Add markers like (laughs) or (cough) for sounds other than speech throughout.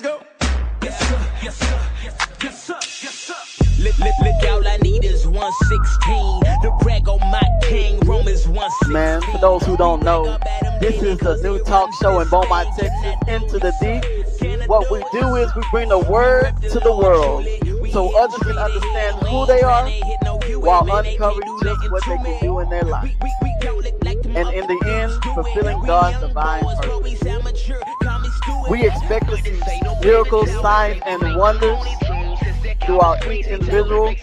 go. Yes, sir. Yes, sir. Yes, sir. Yes, sir. Look, look, look, all I need is 116. The brag on my king, Romans 116. Man, for those who don't know, this is the new talk show in Beaumont, Texas, Into the Deep. What we do is we bring the word to the world so others can understand who they are while uncovering just what they can do in their life. And in the end, fulfilling God's divine purpose. We expect to see miracles, signs, and wonders throughout each individual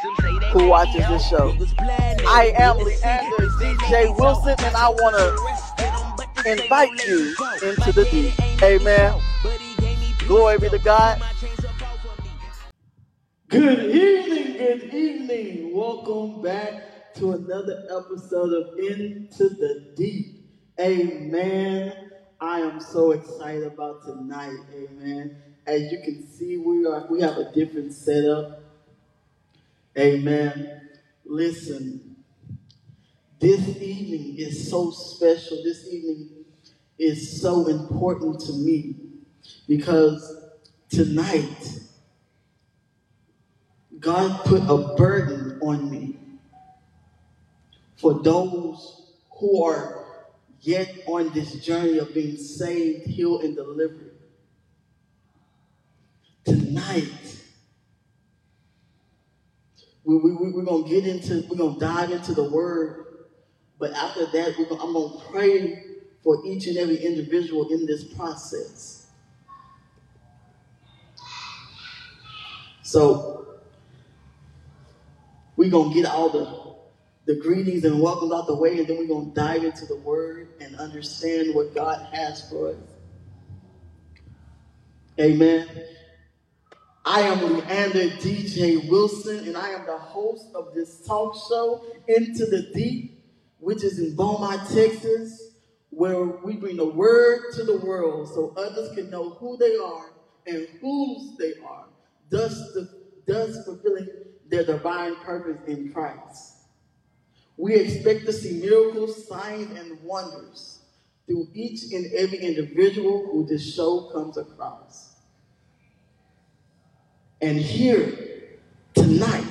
who watches this show. I am Leeander DJ Wilson, and I want to invite you into the deep. Amen. Glory be to God. Good evening, good evening. Welcome back to another episode of Into the Deep. Amen. I am so excited about tonight. Amen. As you can see, we are we have a different setup. Amen. Listen, this evening is so special. This evening is so important to me because tonight God put a burden on me for those who are yet on this journey of being saved, healed, and delivered. Tonight, we, we, we, we're going to get into, we're going to dive into the word. But after that, gonna, I'm going to pray for each and every individual in this process. So, we're going to get all the, the greetings and welcomes out the way, and then we're going to dive into the word and understand what God has for us. Amen. I am Leeander DJ Wilson, and I am the host of this talk show, Into the Deep, which is in Beaumont, Texas, where we bring the word to the world so others can know who they are and whose they are, thus, the, thus fulfilling their divine purpose in Christ. We expect to see miracles, signs, and wonders through each and every individual who this show comes across. And here, tonight,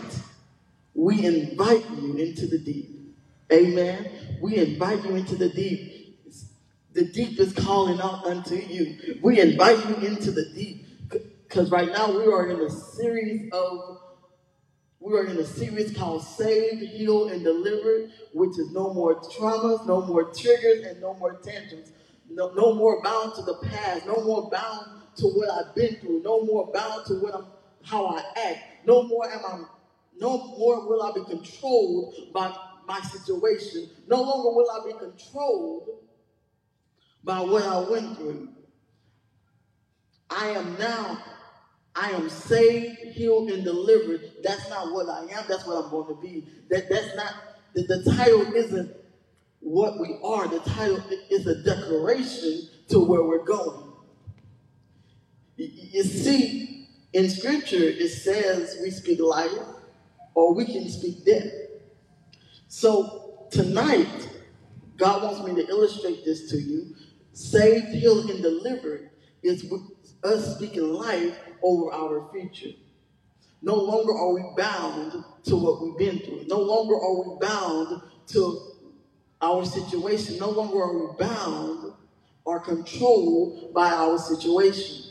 we invite you into the deep. Amen. We invite you into the deep. The deep is calling out unto you. We invite you into the deep. Because right now we are in a series of we are in a series called Saved, Healed, and Delivered, which is no more traumas, no more triggers, and no more tantrums. No, no more bound to the past, no more bound to what I've been through, no more bound to what I'm how I act. No more am I, no more will I be controlled by my situation. No longer will I be controlled by what I went through. I am now, I am saved, healed, and delivered. That's not what I am. That's what I'm going to be. That, that's not, the, the title isn't what we are. The title is a declaration to where we're going. You, you see, in scripture, it says we speak life or we can speak death. So tonight, God wants me to illustrate this to you. Saved, healed, and delivered is us speaking life over our future. No longer are we bound to what we've been through. No longer are we bound to our situation. No longer are we bound or controlled by our situation.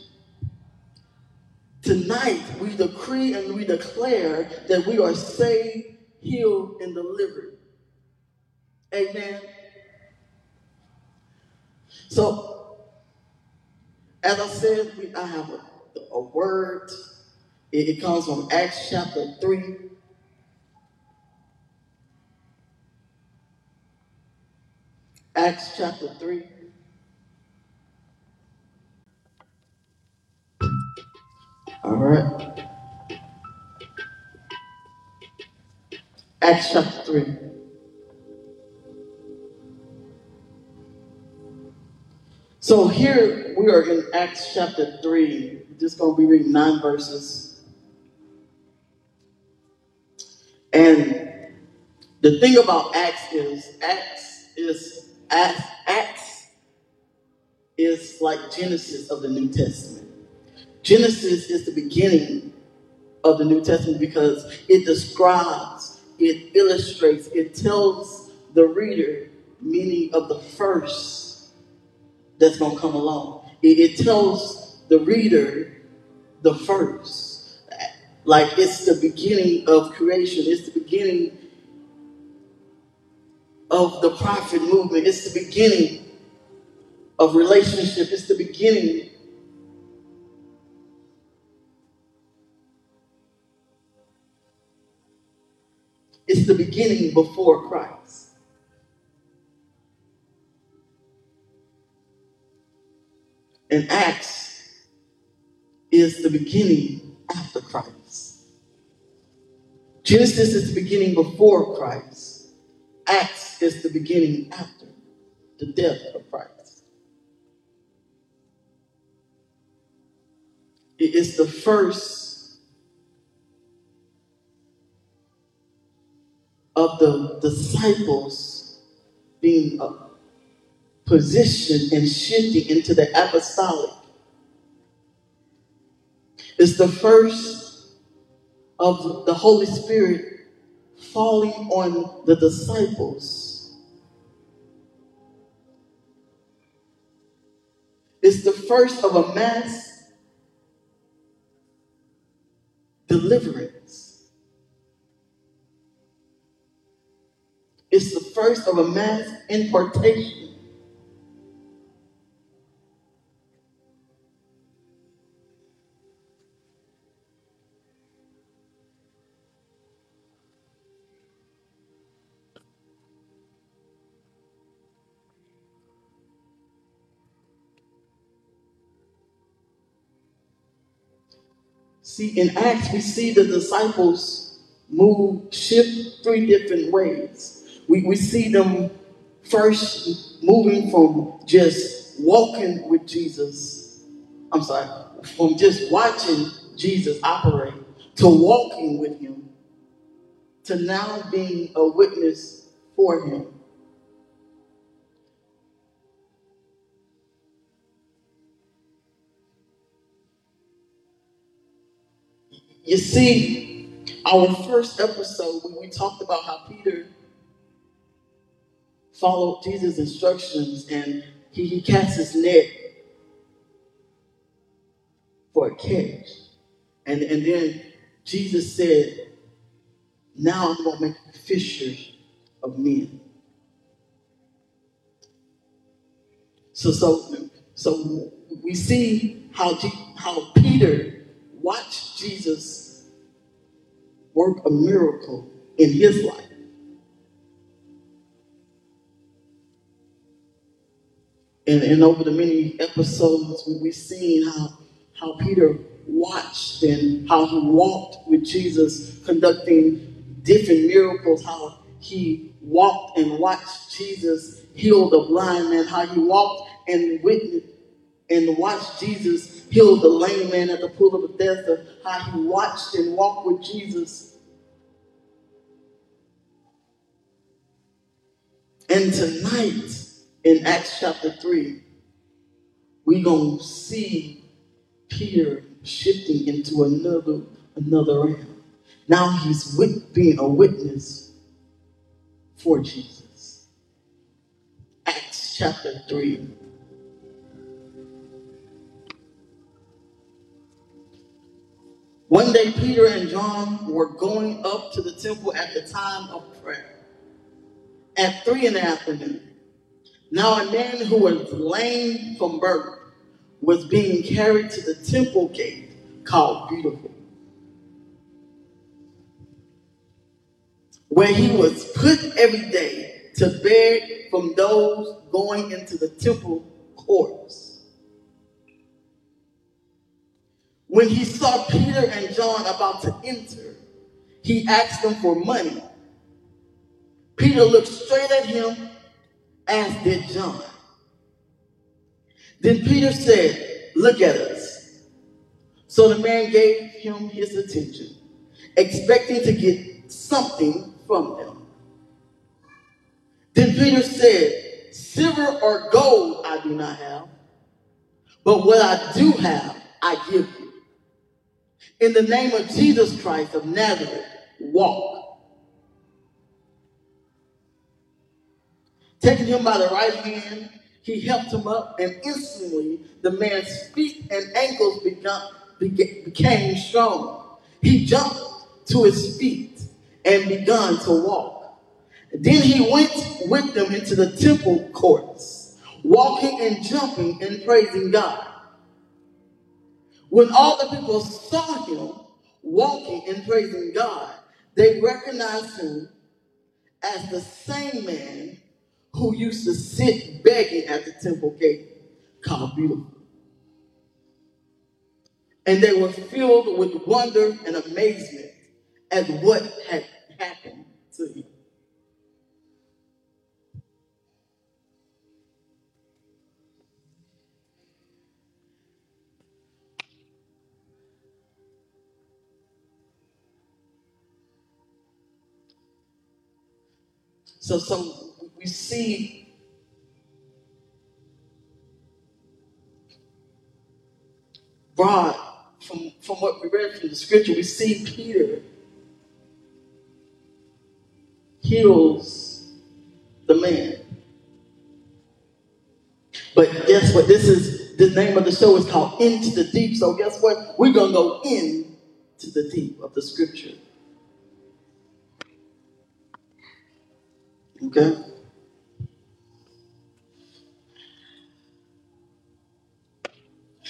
Tonight, we decree and we declare that we are saved, healed, and delivered. Amen. So, as I said, we, I have a, a word. It, it comes from Acts chapter 3. Acts chapter 3. All right. Acts chapter 3. So here we are in Acts chapter 3. Just going to be reading nine verses. And the thing about Acts is, Acts is, Acts, Acts is like Genesis of the New Testament. Genesis is the beginning of the New Testament because it describes, it illustrates, it tells the reader many of the first that's going to come along. It, it tells the reader the first. Like it's the beginning of creation, it's the beginning of the prophet movement, it's the beginning of relationship, it's the beginning It's the beginning before Christ. In Acts is the beginning after Christ. Genesis is the beginning before Christ. Acts is the beginning after the death of Christ. It is the first of the disciples being uh, positioned and shifting into the apostolic. It's the first of the Holy Spirit falling on the disciples. It's the first of a mass deliverance. It's the first of a mass impartation. See, in Acts, we see the disciples move, shift three different ways we, we see them first moving from just walking with Jesus. I'm sorry, from just watching Jesus operate to walking with him to now being a witness for him. You see, our first episode, when we talked about how Peter followed Jesus' instructions and he, he cast his net for a catch. And, and then Jesus said, Now I'm going to make you fishers of men. So, so, so we see how, how Peter watched Jesus work a miracle in his life. And, and over the many episodes, we've seen how, how Peter watched and how he walked with Jesus, conducting different miracles, how he walked and watched Jesus heal the blind man, how he walked and witnessed and watch Jesus heal the lame man at the pool of Bethesda, how he watched and walked with Jesus. And tonight, in Acts chapter 3, we're going to see Peter shifting into another, another realm. Now he's with, being a witness for Jesus. Acts chapter 3. One day, Peter and John were going up to the temple at the time of prayer at three in the afternoon. Now, a man who was lame from birth was being carried to the temple gate called Beautiful, where he was put every day to beg from those going into the temple courts. When he saw Peter and John about to enter, he asked them for money. Peter looked straight at him as did John. Then Peter said, Look at us. So the man gave him his attention, expecting to get something from them. Then Peter said, Silver or gold I do not have, but what I do have, I give. In the name of Jesus Christ of Nazareth, walk. Taking him by the right hand, he helped him up, and instantly the man's feet and ankles became strong. He jumped to his feet and began to walk. Then he went with them into the temple courts, walking and jumping and praising God. When all the people saw him walking and praising God, they recognized him as the same man who used to sit begging at the temple gate called Beautiful. And they were filled with wonder and amazement at what had happened to him. So, so we see broad from, from what we read from the scripture, we see Peter heals the man. But guess what? This is the name of the show is called Into the Deep. So guess what? We're gonna go in to the deep of the scripture. Okay?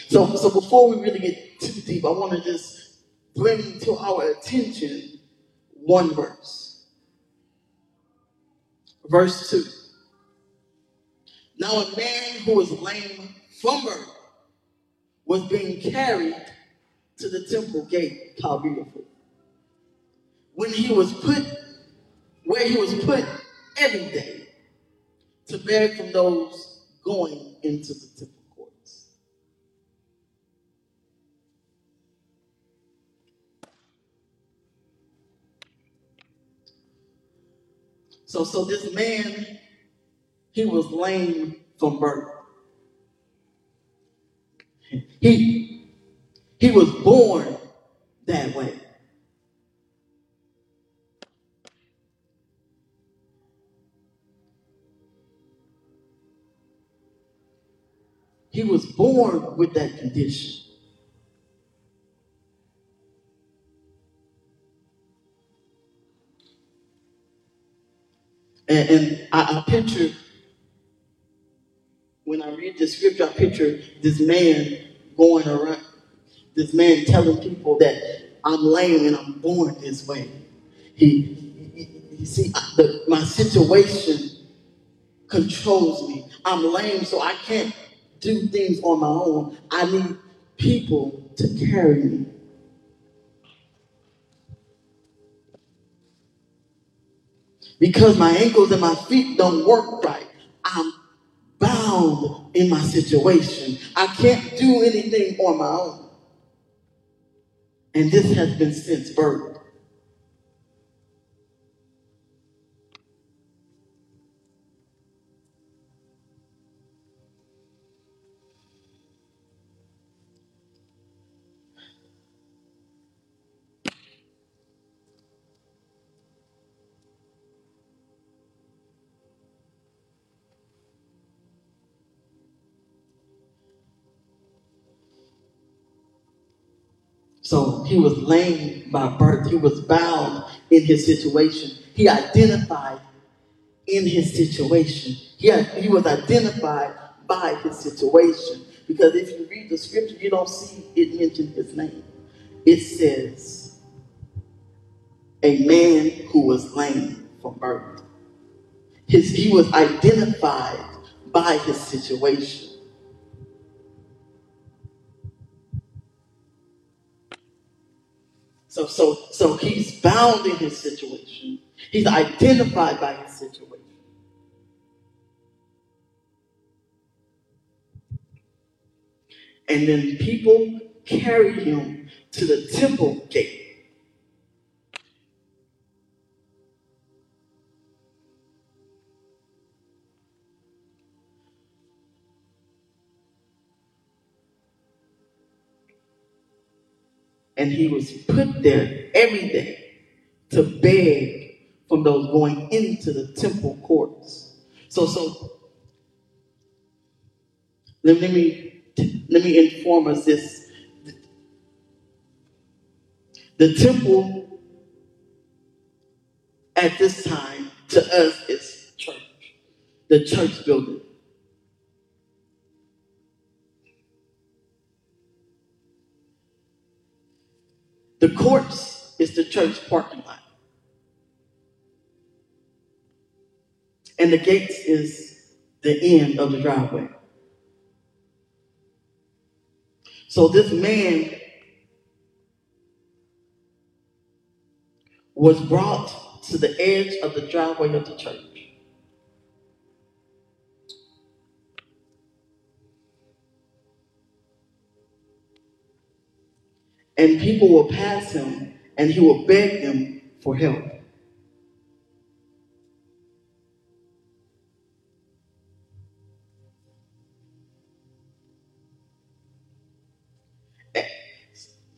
So, so before we really get too deep, I want to just bring to our attention one verse. Verse 2. Now a man who was lame from birth was being carried to the temple gate called Beautiful. When he was put, where he was put every day to beg from those going into the temple. Courts. So, so this man, he was lame from birth. He, he was born that way. He was born with that condition. And, and I, I picture, when I read the scripture, I picture this man going around, this man telling people that I'm lame and I'm born this way. He, see, the, my situation controls me. I'm lame, so I can't do things on my own. I need people to carry me. because my ankles and my feet don't work right. I'm bound in my situation. I can't do anything on my own. And this has been since birth. So he was lame by birth. He was bound in his situation. He identified in his situation. He, he was identified by his situation. Because if you read the scripture, you don't see it mention his name. It says, a man who was lame from birth. His, he was identified by his situation. So, so, so he's bound in his situation. He's identified by his situation. And then people carry him to the temple gate. And he was put there every day to beg from those going into the temple courts. So, so let, me let me inform us this. The temple at this time to us is church, the church building. The courts is the church parking lot. And the gates is the end of the driveway. So this man was brought to the edge of the driveway of the church. And people will pass him and he will beg them for help.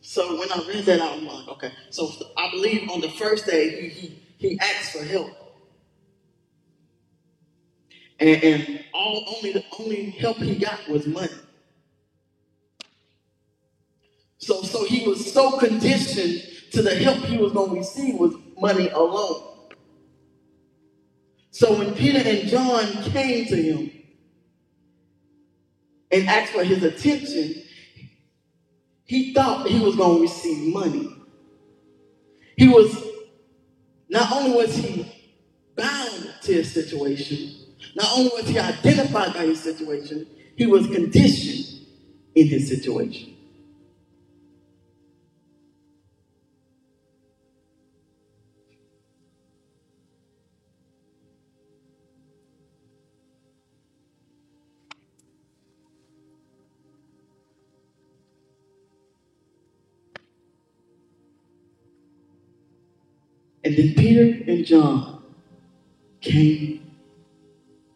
So when I read that, I'm like, okay. So I believe on the first day he he, he asked for help, and, and all only the only help he got was money. So, so he was so conditioned to the help he was going to receive was money alone. So when Peter and John came to him and asked for his attention, he thought he was going to receive money. He was, not only was he bound to his situation, not only was he identified by his situation, he was conditioned in his situation. Then Peter and John came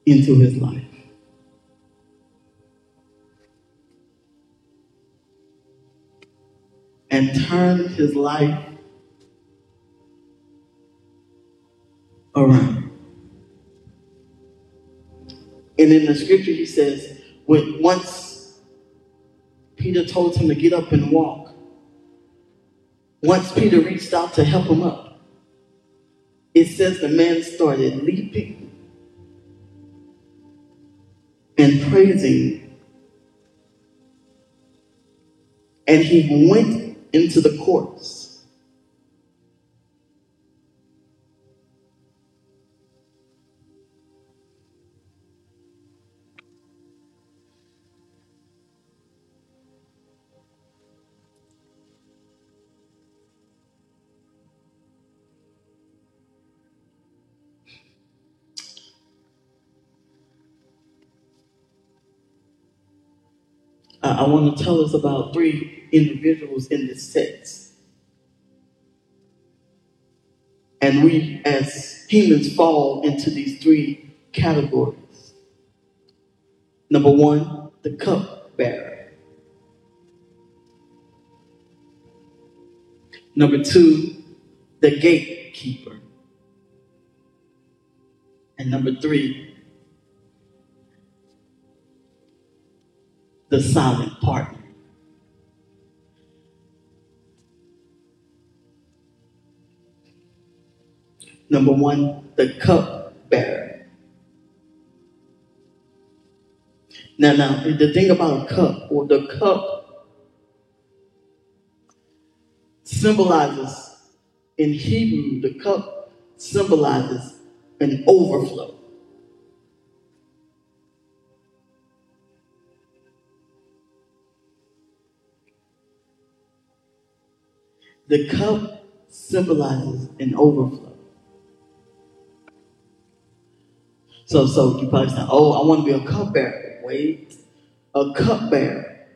into his life. And turned his life around. And in the scripture, he says, when once Peter told him to get up and walk, once Peter reached out to help him up, it says the man started leaping and praising. And he went into the courts. I want to tell us about three individuals in this text. And we, as humans, fall into these three categories. Number one, the cup bearer. Number two, the gatekeeper. And number three, the silent partner. Number one, the cup bearer. Now, now, the thing about a cup, or the cup symbolizes, in Hebrew, the cup symbolizes an overflow. The cup symbolizes an overflow. So, so you probably say, oh, I want to be a cupbearer. Wait, a cupbearer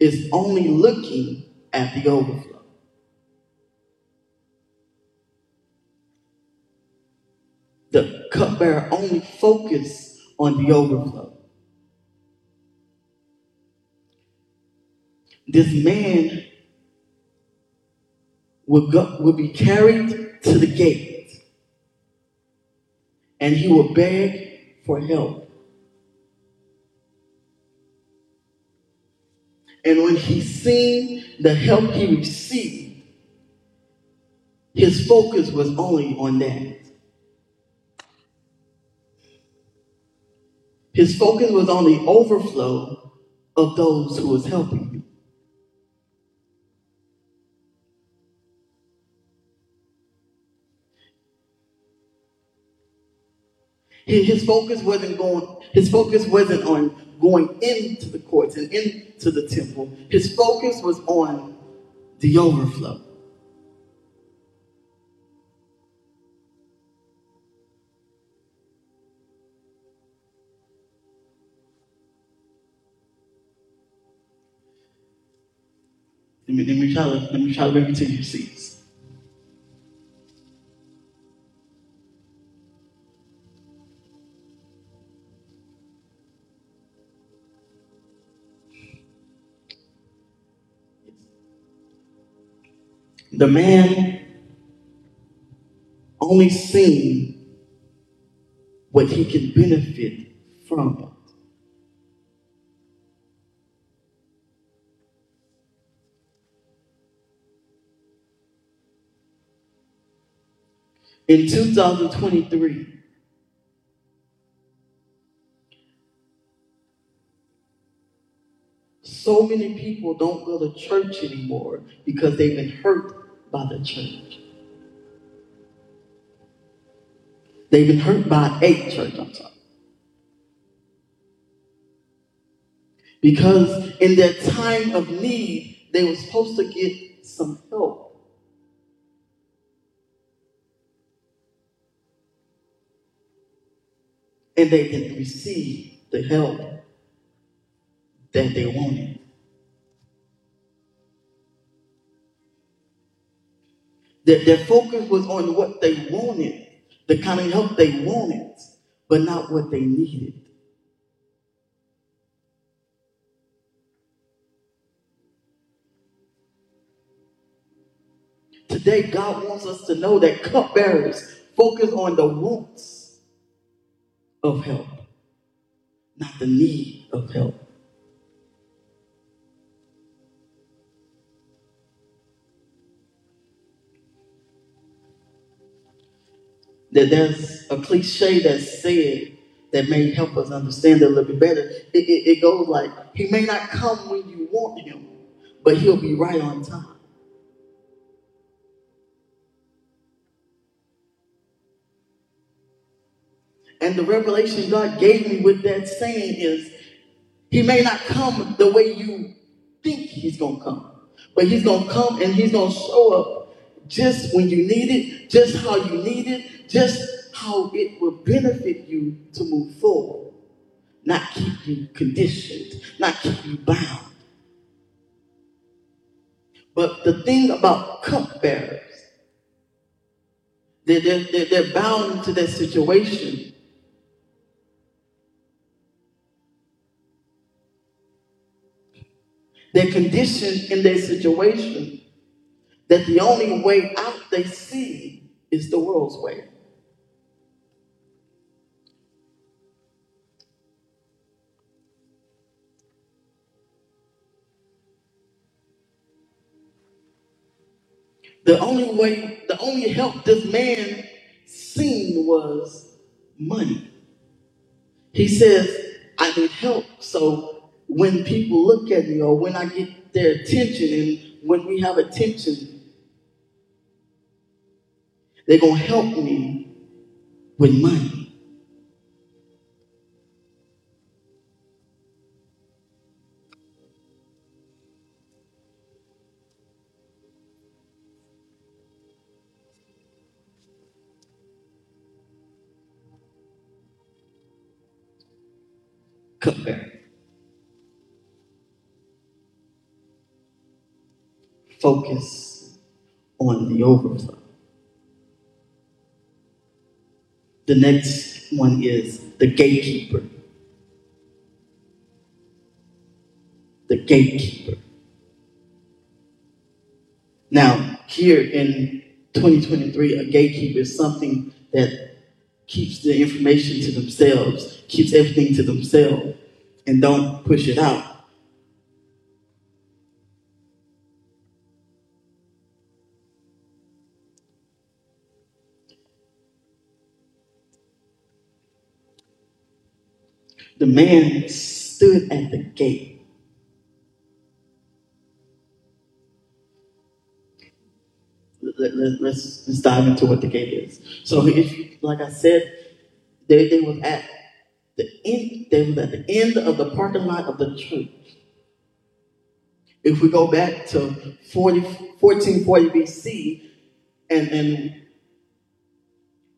is only looking at the overflow. The cupbearer only focus on the overflow. This man would, go, would be carried to the gate and he will beg for help. And when he seen the help he received, his focus was only on that. His focus was on the overflow of those who was helping His focus wasn't going, his focus wasn't on going into the courts and into the temple. His focus was on the overflow. Let me, let me try to let me try to bring you to your seats. The man only seen what he can benefit from. it. In 2023, so many people don't go to church anymore because they've been hurt by the church. They've been hurt by a church, I'm sorry. Because in their time of need, they were supposed to get some help. and they didn't receive the help that they wanted. Their, their focus was on what they wanted, the kind of help they wanted, but not what they needed. Today, God wants us to know that cupbearers focus on the wants of help, not the need of help. That there's a cliche that's said that may help us understand it a little bit better. It, it, it goes like, He may not come when you want Him, but He'll be right on time. And the revelation God gave me with that saying is, He may not come the way you think He's going to come, but He's going to come and He's going to show up just when you need it, just how you need it, just how it will benefit you to move forward, not keep you conditioned, not keep you bound. But the thing about cupbearers, they're, they're, they're bound to that situation. They're conditioned in their situation that the only way out they see is the world's way. The only way, the only help this man seen was money. He says, I need help, so when people look at me or when I get their attention and when we have attention, they're going to help me with money. Focus on the overflow. The next one is the gatekeeper. The gatekeeper. Now, here in 2023, a gatekeeper is something that keeps the information to themselves, keeps everything to themselves, and don't push it out. The man stood at the gate. Let, let, let's, let's dive into what the gate is. So, if, like I said, they, they was at the end. They was at the end of the parking lot of the church. If we go back to 40, 1440 BC, and, and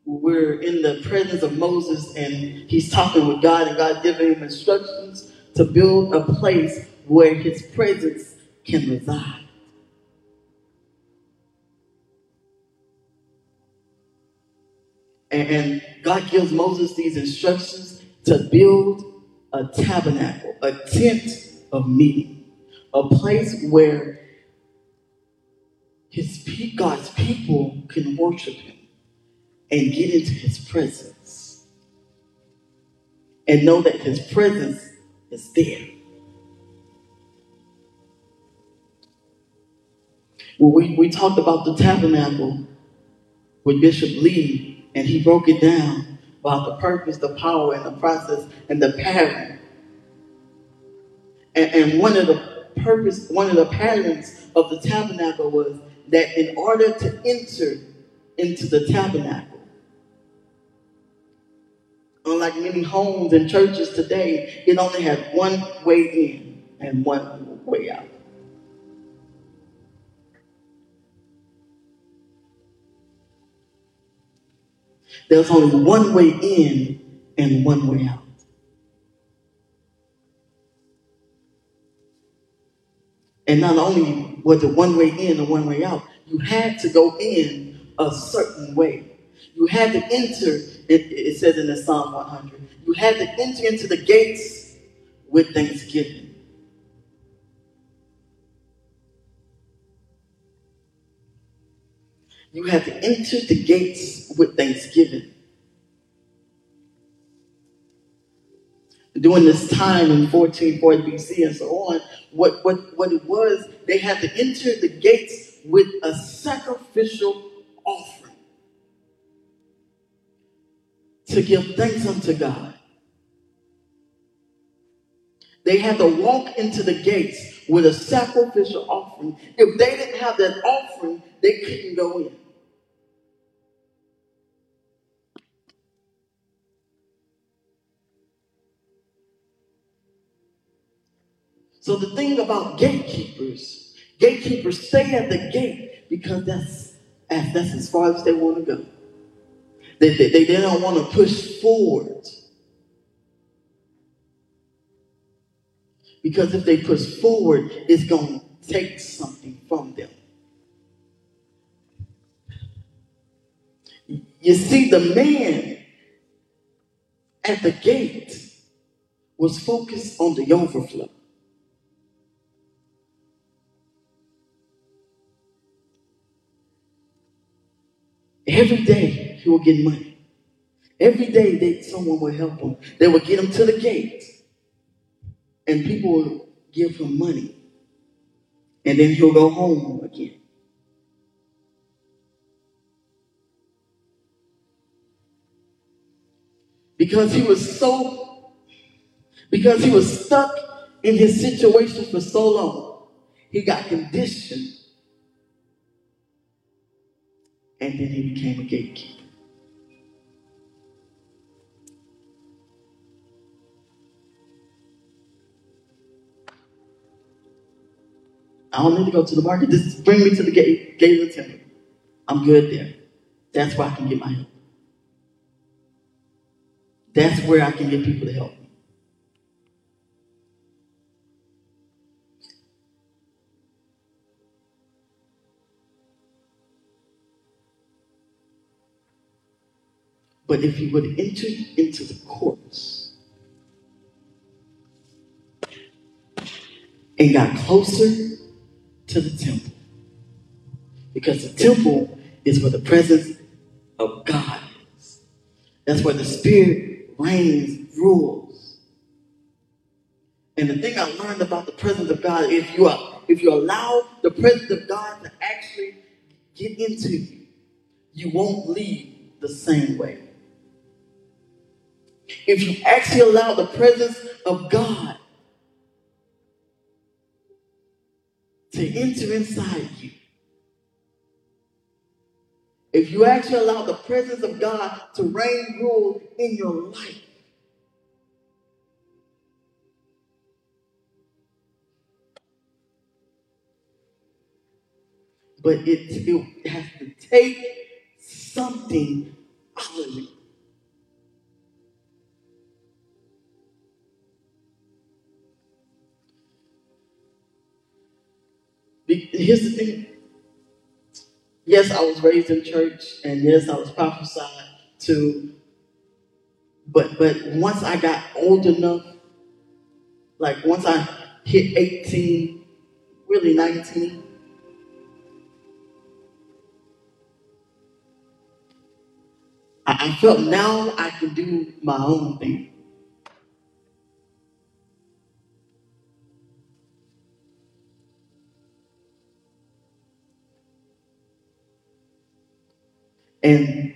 we're in the presence of Moses and he's talking with God and God giving him instructions to build a place where his presence can reside. And, and God gives Moses these instructions to build a tabernacle, a tent of meeting, a place where his God's people can worship him and get into his presence and know that his presence is there. Well, we, we talked about the tabernacle with Bishop Lee, and he broke it down about the purpose, the power, and the process, and the pattern. And, and one of the purpose, one of the patterns of the tabernacle was that in order to enter into the tabernacle, Unlike many homes and churches today, it only has one way in and one way out. There's only one way in and one way out. And not only was it one way in and one way out, you had to go in a certain way. You had to enter, it, it says in the Psalm 100, you had to enter into the gates with thanksgiving. You had to enter the gates with thanksgiving. During this time in 1440 BC and so on, what, what, what it was, they had to enter the gates with a sacrificial offering. To give thanks unto God. They had to walk into the gates with a sacrificial offering. If they didn't have that offering, they couldn't go in. So the thing about gatekeepers, gatekeepers stay at the gate because that's that's as far as they want to go. They, they, they don't want to push forward. Because if they push forward, it's going to take something from them. You see, the man at the gate was focused on the overflow. Every day, he will get money. Every day they, someone will help him. They will get him to the gate. And people will give him money. And then he'll go home again. Because he was so, because he was stuck in his situation for so long, he got conditioned. And then he became a gatekeeper. I don't need to go to the market. Just bring me to the gate, gate of the temple. I'm good there. That's where I can get my help. That's where I can get people to help me. But if you would enter into the courts and got closer to the temple. Because the temple is where the presence of God is. That's where the Spirit reigns, rules. And the thing I learned about the presence of God, if you are, if you allow the presence of God to actually get into you, you won't leave the same way. If you actually allow the presence of God to enter inside you, if you actually allow the presence of God to reign rule in your life, but it, it has to take something out of you. Here's the thing. Yes, I was raised in church, and yes, I was prophesied to. But but once I got old enough, like once I hit 18, really 19, I, I felt now I can do my own thing. And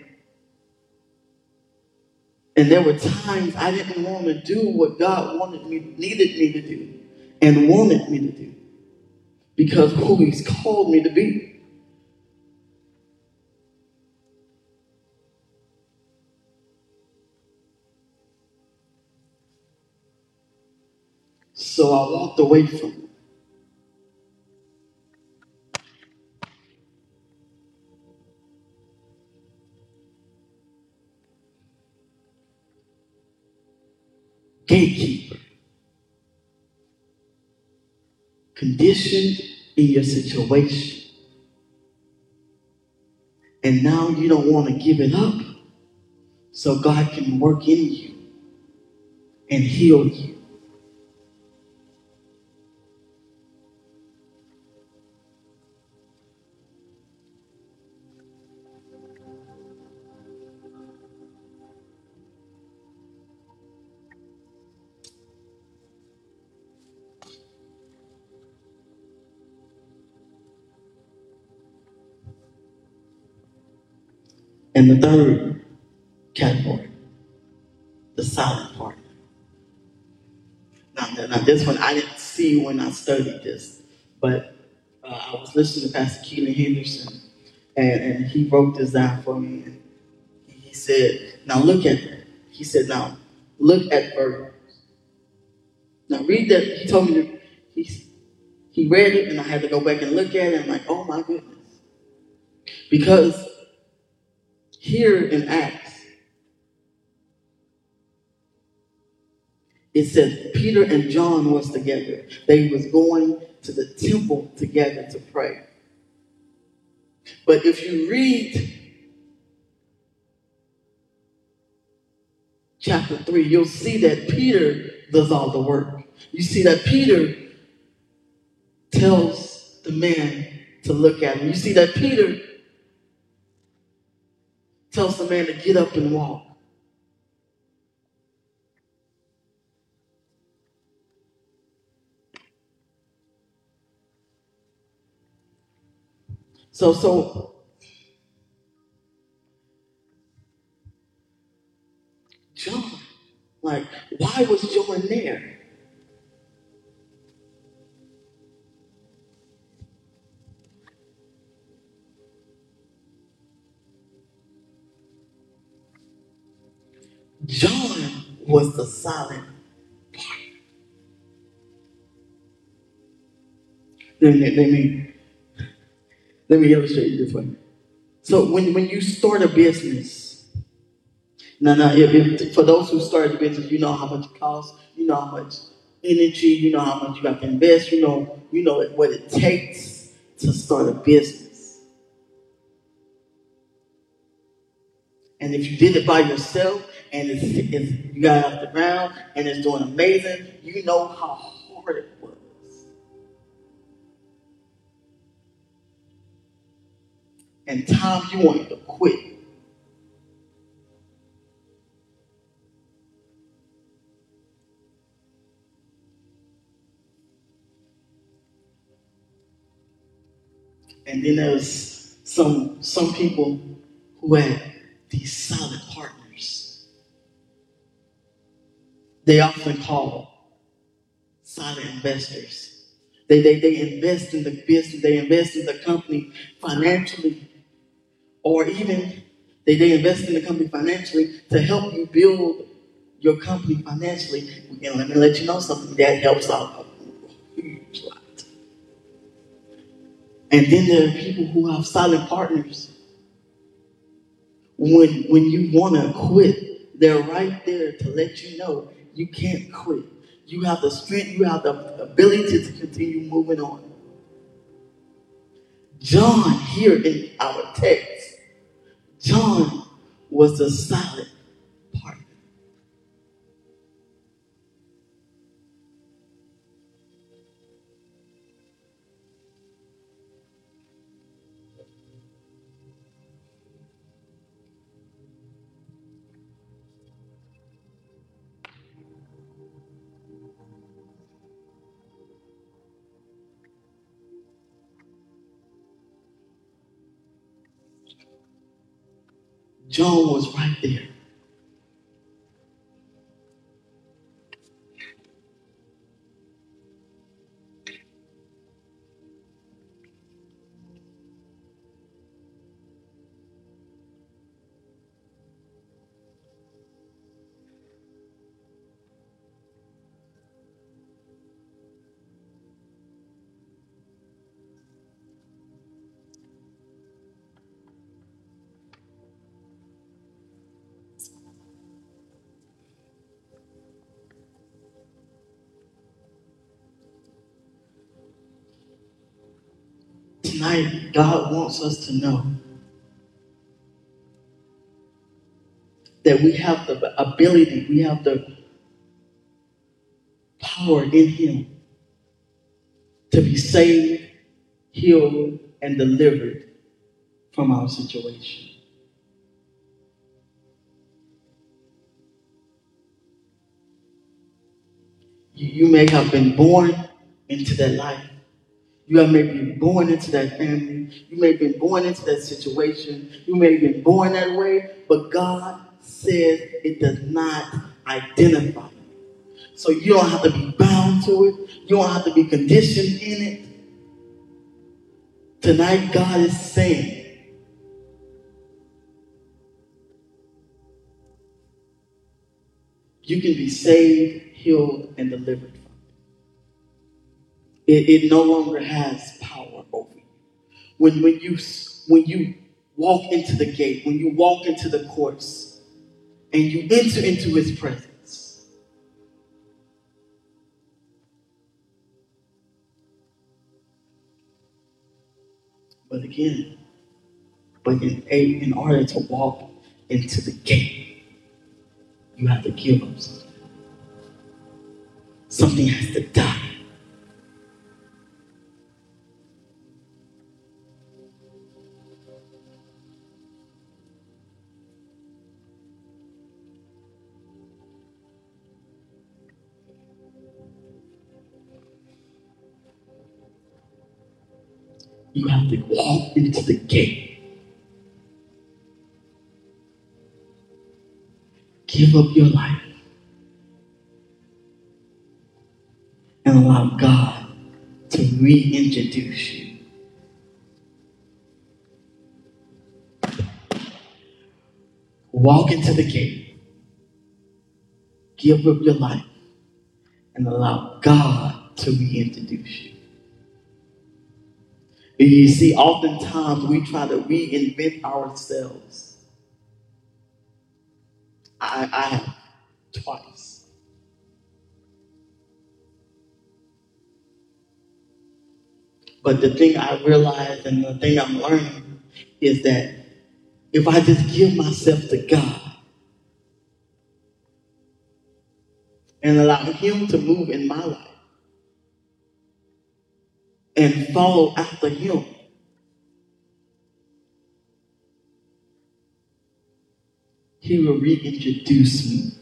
and there were times I didn't want to do what God wanted me, needed me to do, and wanted me to do. Because who He's called me to be. So I walked away from it. Conditioned in your situation. And now you don't want to give it up so God can work in you and heal you. And the third category, the silent part. Now, now, this one I didn't see when I studied this, but uh, I was listening to Pastor Keion Henderson, and, and he wrote this down for me. And he said, Now look at that. He said, Now look at verbs. Now read that. He told me to, he, he read it, and I had to go back and look at it. I'm like, Oh my goodness. Because here in Acts, it says Peter and John was together. They was going to the temple together to pray. But if you read chapter 3, you'll see that Peter does all the work. You see that Peter tells the man to look at him. You see that Peter tells the man to get up and walk. So, so John, like, why was John there? John was the silent part. Let me, let me, let me illustrate it this way. So when, when you start a business, now, now if, if, for those who start a business, you know how much it costs, you know how much energy, you know how much you have to invest, you know, you know what it takes to start a business. And if you did it by yourself, and it's, it's, you got off the ground and it's doing amazing, you know how hard it was. and Tom, you wanted to quit. And then there's some some people who had these solid partners. They often call silent investors. They, they, they invest in the business, they invest in the company financially, or even they, they invest in the company financially to help you build your company financially. And let me let you know something that helps out a huge lot. And then there are people who have silent partners. When when you want to quit, they're right there to let you know you can't quit. You have the strength, you have the ability to continue moving on. John, here in our text, John was the silent John was right there. God wants us to know that we have the ability, we have the power in Him to be saved, healed, and delivered from our situation. You, may have been born into that life. You have maybe been born into that family. You may have been born into that situation. You may have been born that way, but God says it does not identify you. So you don't have to be bound to it. You don't have to be conditioned in it. Tonight, God is saying, you can be saved, healed, and delivered it. It, no longer has power over you. When, when, you, when you walk into the gate, when you walk into the courts, and you enter into his presence, but again, but in, in order to walk into the gate, you have to give up something. Something has to die. You have to walk into the gate. Give up your life and allow God to reintroduce you. Walk into the gate. Give up your life and allow God to reintroduce you. You see, oftentimes we try to reinvent ourselves. I, I have twice. But the thing I realized and the thing I'm learning is that if I just give myself to God and allow Him to move in my life and follow after him. He will reintroduce me.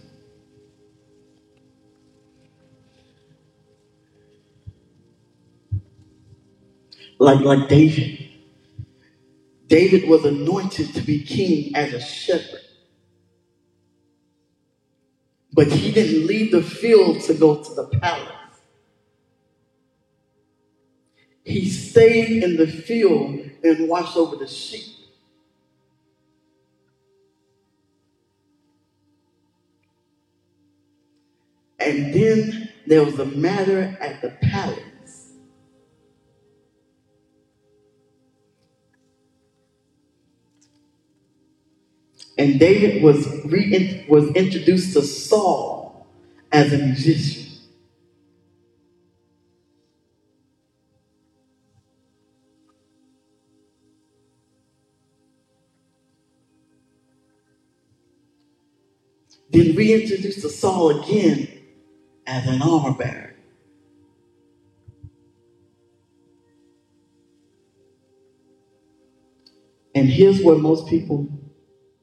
Like, like David. David was anointed to be king as a shepherd. But he didn't leave the field to go to the palace. He stayed in the field and watched over the sheep. And then there was a matter at the palace. And David was, re- was introduced to Saul as a musician. Then reintroduced to Saul again as an armor bearer. And here's what most people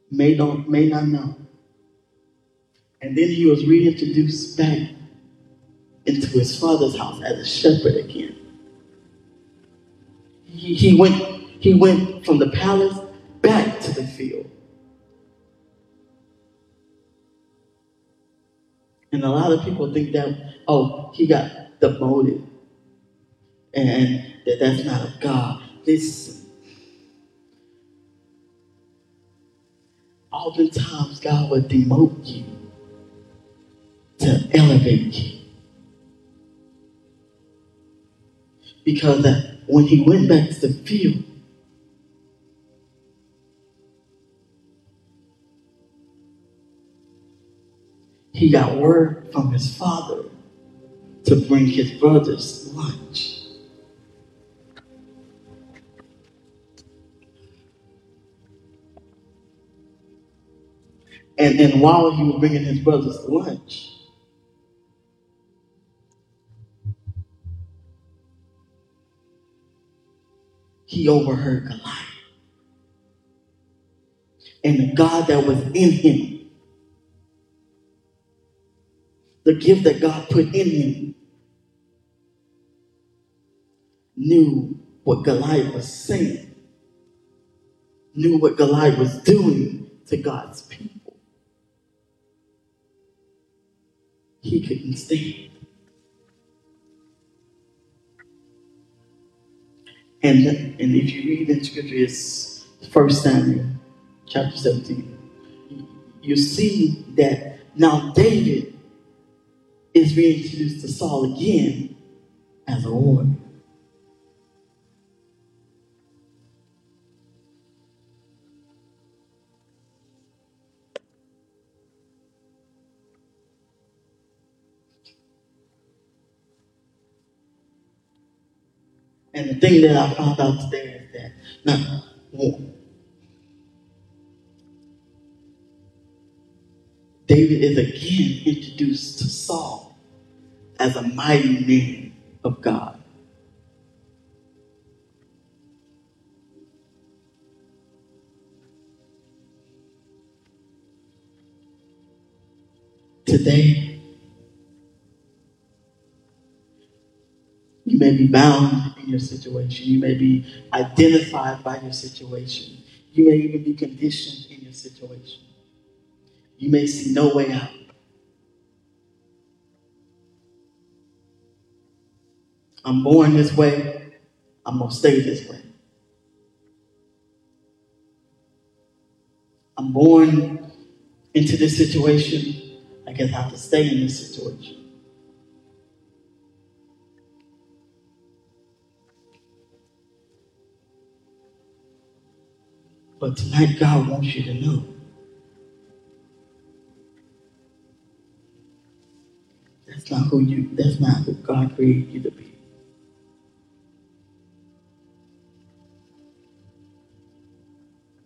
may not, may not know. And then he was reintroduced back into his father's house as a shepherd again. He, he, went, he went from the palace back to the field. And a lot of people think that, oh, he got demoted. And that that's not of God. Listen. Oftentimes, God will demote you to elevate you. Because when he went back to the field, he got word from his father to bring his brothers lunch. And then while he was bringing his brothers lunch, he overheard Goliath. And the God that was in him the gift that God put in him, knew what Goliath was saying, knew what Goliath was doing to God's people. He couldn't stand. And, and if you read in scripture, it's 1 Samuel chapter 17. You see that now David is reintroduced to Saul again as a warrior. And the thing that I found out today is that now, David is again introduced to Saul as a mighty man of God. Today, you may be bound in your situation. You may be identified by your situation. You may even be conditioned in your situation. You may see no way out. I'm born this way. I'm going to stay this way. I'm born into this situation. I guess I have to stay in this situation. But tonight, God wants you to know That's not who you, that's not who God created you to be.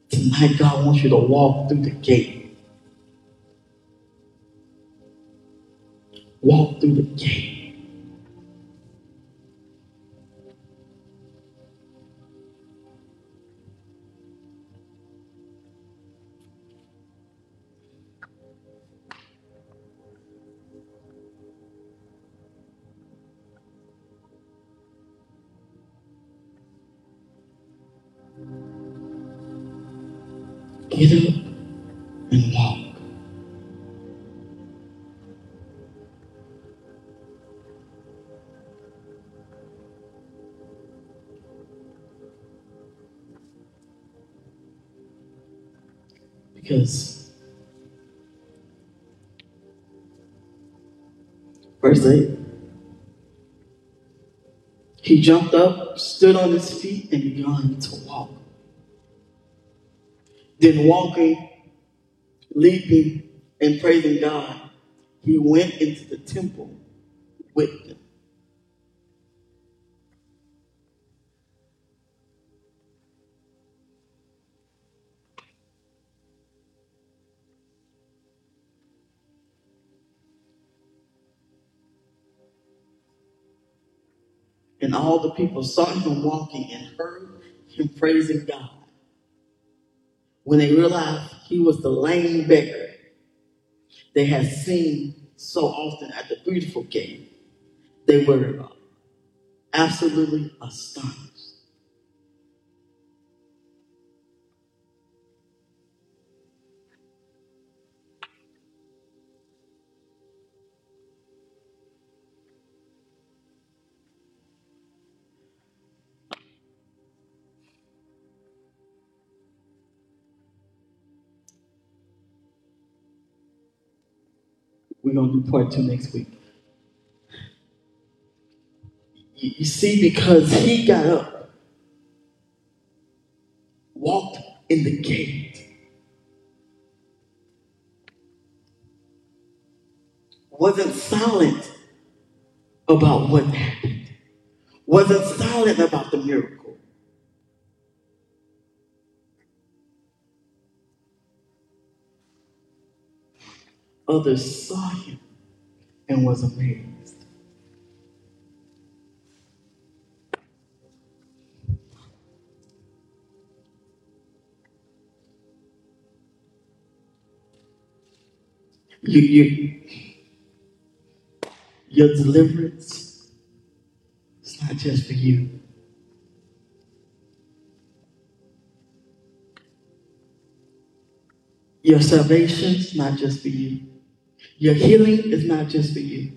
Tonight, God wants you to walk through the gate. Walk through the gate. Get up and walk. Because verse 8 he jumped up, stood on his feet, and began to walk. Then, walking, leaping, and praising God, he went into the temple with them. And all the people saw him walking and heard him praising God. When they realized he was the lame beggar they had seen so often at the beautiful gate, they were absolutely astonished. We're going to do part two next week. You, see, because he got up, walked in the gate, wasn't silent about what happened, wasn't silent about the miracle. Others saw him and was amazed. You, you, your deliverance is not just for you. Your salvation is not just for you. Your healing is not just for you.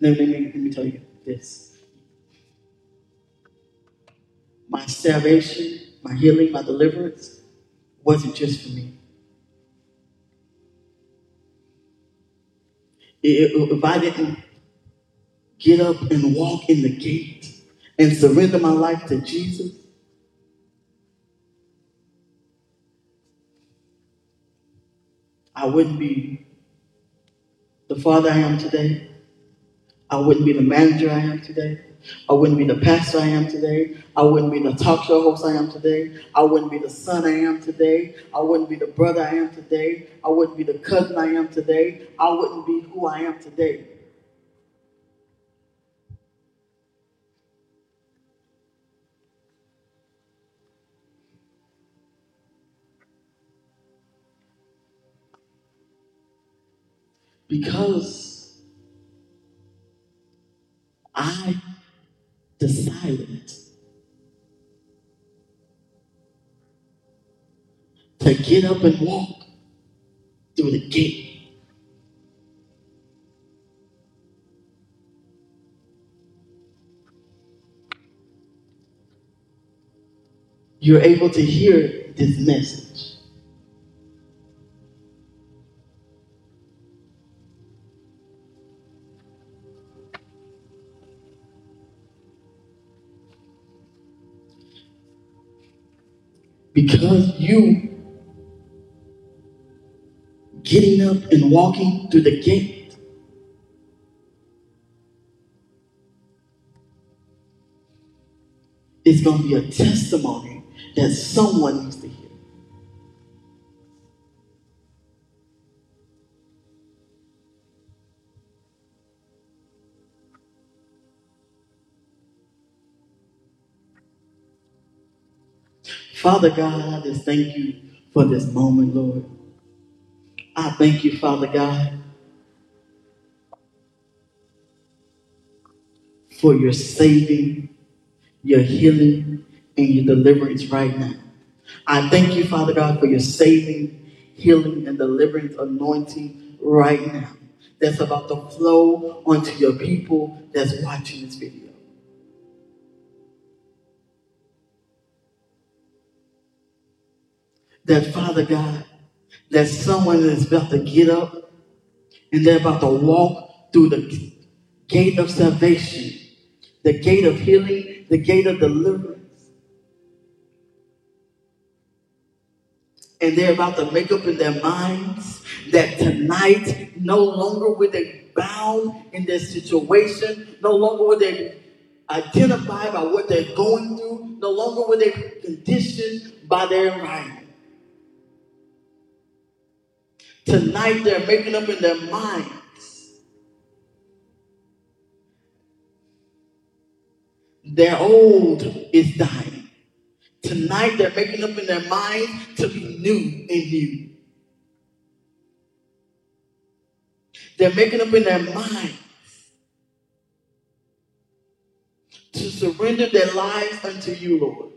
Let me, let me, let me tell you this. My salvation, my healing, my deliverance wasn't just for me. If I didn't get up and walk in the gate and surrender my life to Jesus, I wouldn't be the father I am today. I wouldn't be the manager I am today. I wouldn't be the pastor I am today. I wouldn't be the talk show host I am today. I wouldn't be the son I am today. I wouldn't be the brother I am today. I wouldn't be the cousin I am today. I wouldn't be who I am today. Because I decided to get up and walk through the gate. You're able to hear this message. Because you getting up and walking through the gate is going to be a testimony that someone needs to hear. Father God, I just thank you for this moment, Lord. I thank you, Father God, for your saving, your healing, and your deliverance right now. I thank you, Father God, for your saving, healing, and deliverance anointing right now that's about to flow onto your people that's watching this video. That, Father God, that someone is about to get up and they're about to walk through the gate of salvation, the gate of healing, the gate of deliverance. And they're about to make up in their minds that tonight no longer will they bound in their situation, no longer will they identify by what they're going through, no longer will they conditioned by their environment. Tonight they're making up in their minds. Their old is dying. Tonight they're making up in their minds to be new in you. They're making up in their minds to surrender their lives unto you, Lord.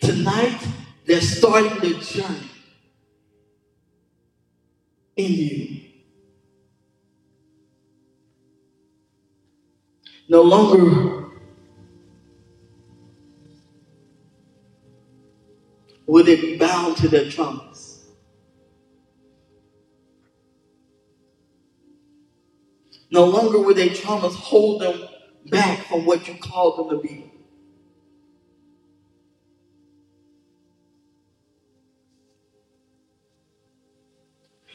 Tonight, they're starting the journey in you. No longer will they be bound to their traumas. No longer will their traumas hold them back from what you called them to be.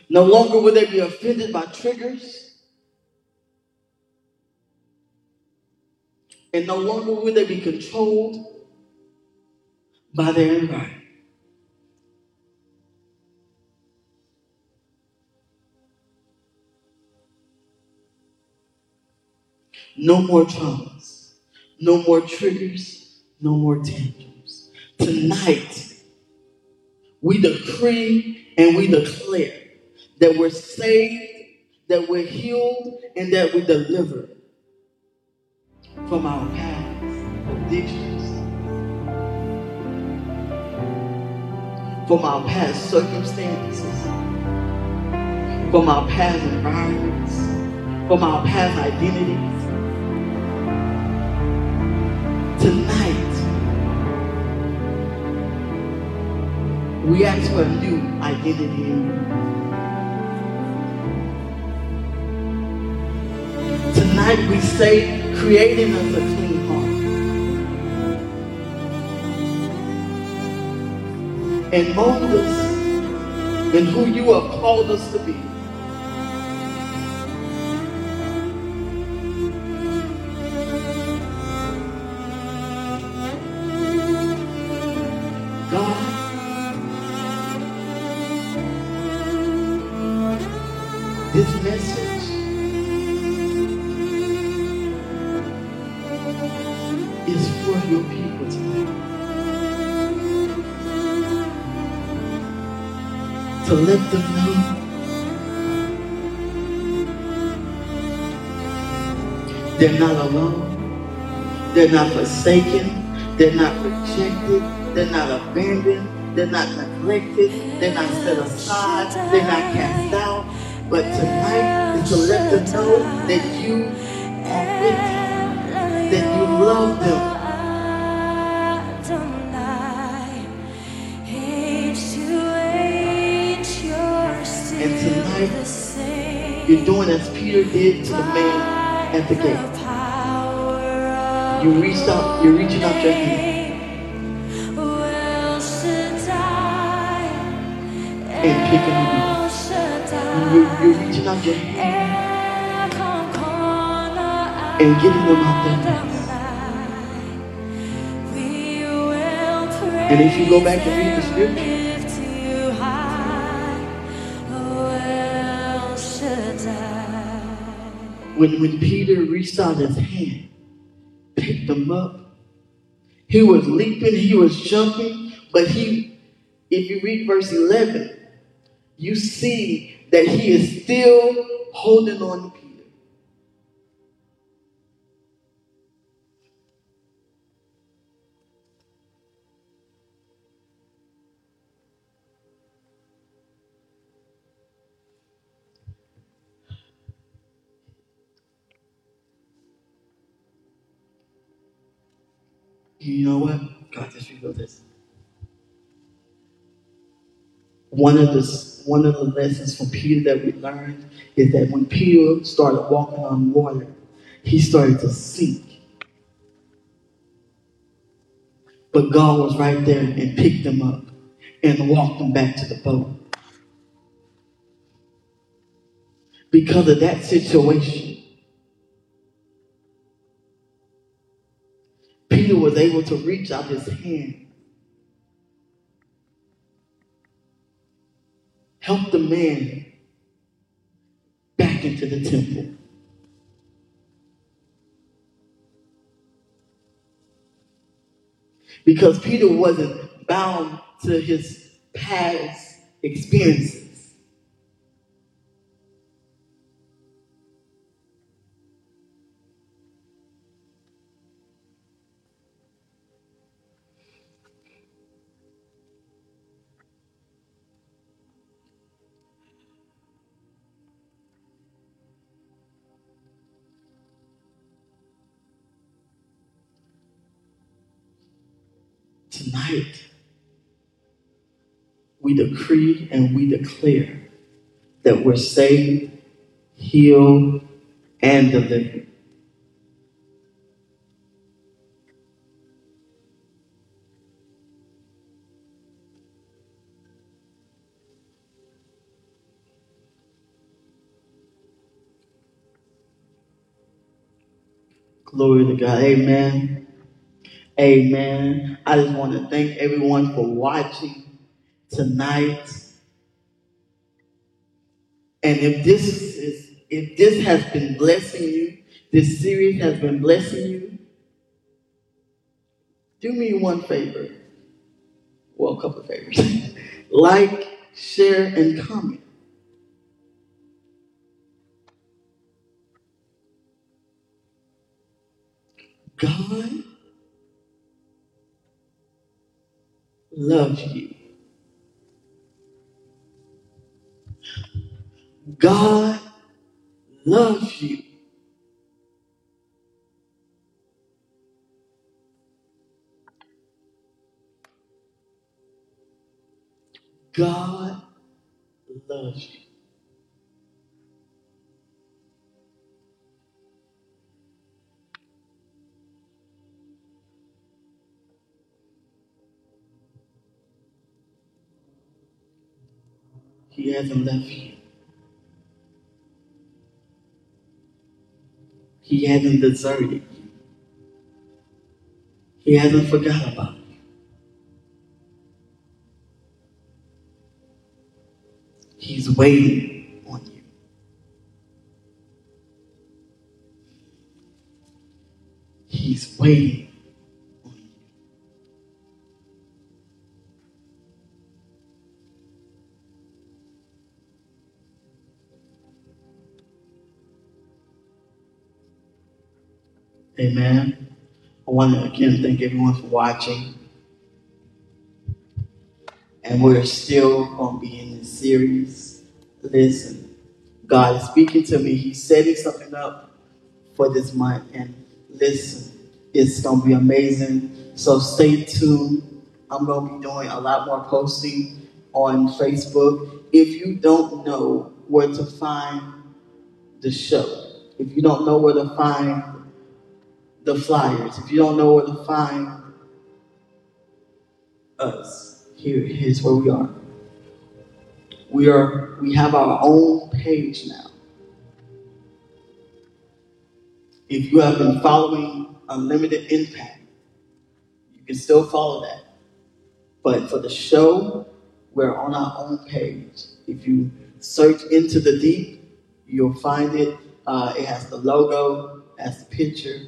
No longer will they be offended by triggers. And no longer will they be controlled by their environment. No more traumas, no more triggers, no more tantrums. Tonight, we decree and we declare that we're saved, that we're healed, and that we're delivered from our past addictions, from our past circumstances, from our past environments, from our past identities. Tonight, we ask for a new identity Tonight we say, creating us a clean heart. And mold us in who you have called us to be. They're not alone, they're not forsaken, they're not rejected, they're not abandoned, they're not neglected, they're not set aside, they're not cast out. But tonight is to let them know that you are with them, that you love them, And tonight, You're doing as Peter did to the man at the gate. You reached out, you're reaching out your hand. And picking them up. You're, you're reaching out your hand and getting them out there. And if you go back and read the scripture, die. when, when Peter reached out his hand, them up, he was leaping, he was jumping, but he, if you read verse 11, you see that he is still holding on You know what? God just revealed this. One of the one of the lessons from Peter that we learned is that when Peter started walking on water, he started to sink. But God was right there and picked him up and walked him back to the boat. Because of that situation, Peter was able to reach out his hand, help the man back into the temple. Because Peter wasn't bound to his past experiences. Decree and we declare that we're saved, healed, and delivered. Glory to God. Amen. Amen. I just want to thank everyone for watching tonight. And if this is if this has been blessing you, this series has been blessing you, do me one favor. Well, a couple of favors. (laughs) like, share, and comment. God loves you. God loves you. God loves you. He hasn't left you. He hasn't deserted you. He hasn't forgot about you. He's waiting on you. He's waiting Amen. I want to again thank everyone for watching. And we're still going to be in this series. Listen, God is speaking to me. He's setting something up for this month. And listen, it's going to be amazing. So stay tuned. I'm going to be doing a lot more posting on Facebook. If you don't know where to find the show, if you don't know where to find the flyers, if you don't know where to find us, here, here's where we are. We are we have our own page now. If you have been following Unlimited Impact, you can still follow that. But for the show, we're on our own page. If you search into the deep, you'll find it. Uh, it has the logo, has the picture,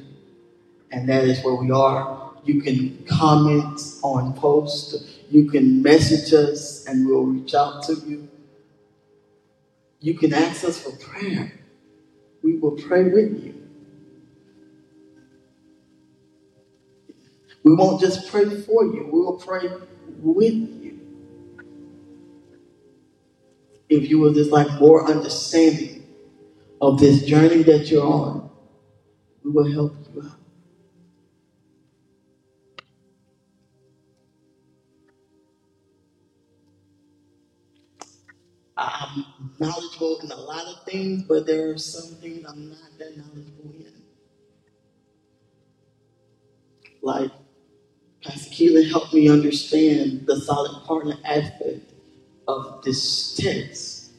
and that is where we are. You can comment on posts. You can message us, and we'll reach out to you. You can ask us for prayer. We will pray with you. We won't just pray for you, we will pray with you. If you will just like more understanding of this journey that you're on, we will help you knowledgeable in a lot of things, but there are some things I'm not that knowledgeable in. Like Pastor Keelan helped me understand the solid partner aspect of this text.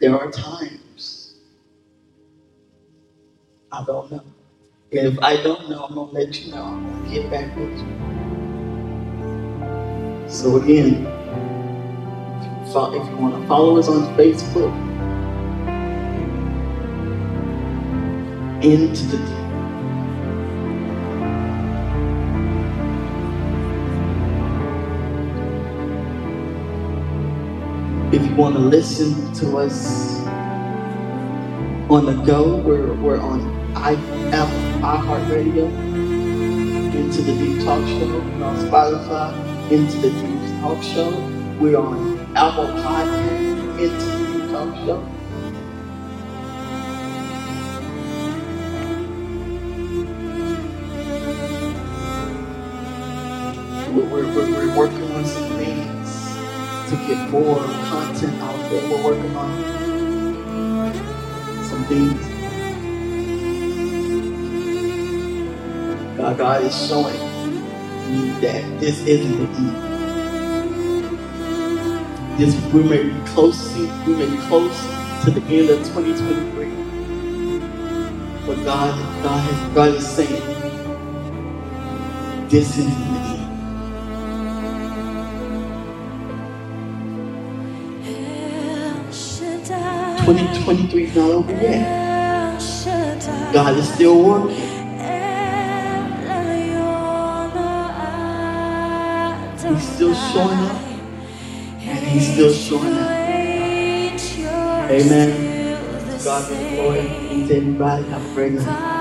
There are times I don't know. And if I don't know, I'm going to let you know. I'm going to get back with you. So, again, if you, want to follow us on Facebook, into the deep. If you want to listen to us on the go, we're, we're on I, Apple, iHeartRadio, Into the Deep Talk Show, we're on Spotify, Into the Deep Talk Show. We're on Apple Podcast, Into the Deep Talk Show. We're, we're, we're, we're working on some things to get more content out there. We're working on some things. God, God is showing me that this isn't the end. This we may be close to we may be close to the end of 2023. But God, God has God is saying this isn't the end. 2023 is not over yet. God is still working. He's still showing up. He's still showing up. Amen. God be the glory. Thanks everybody. Have a great night.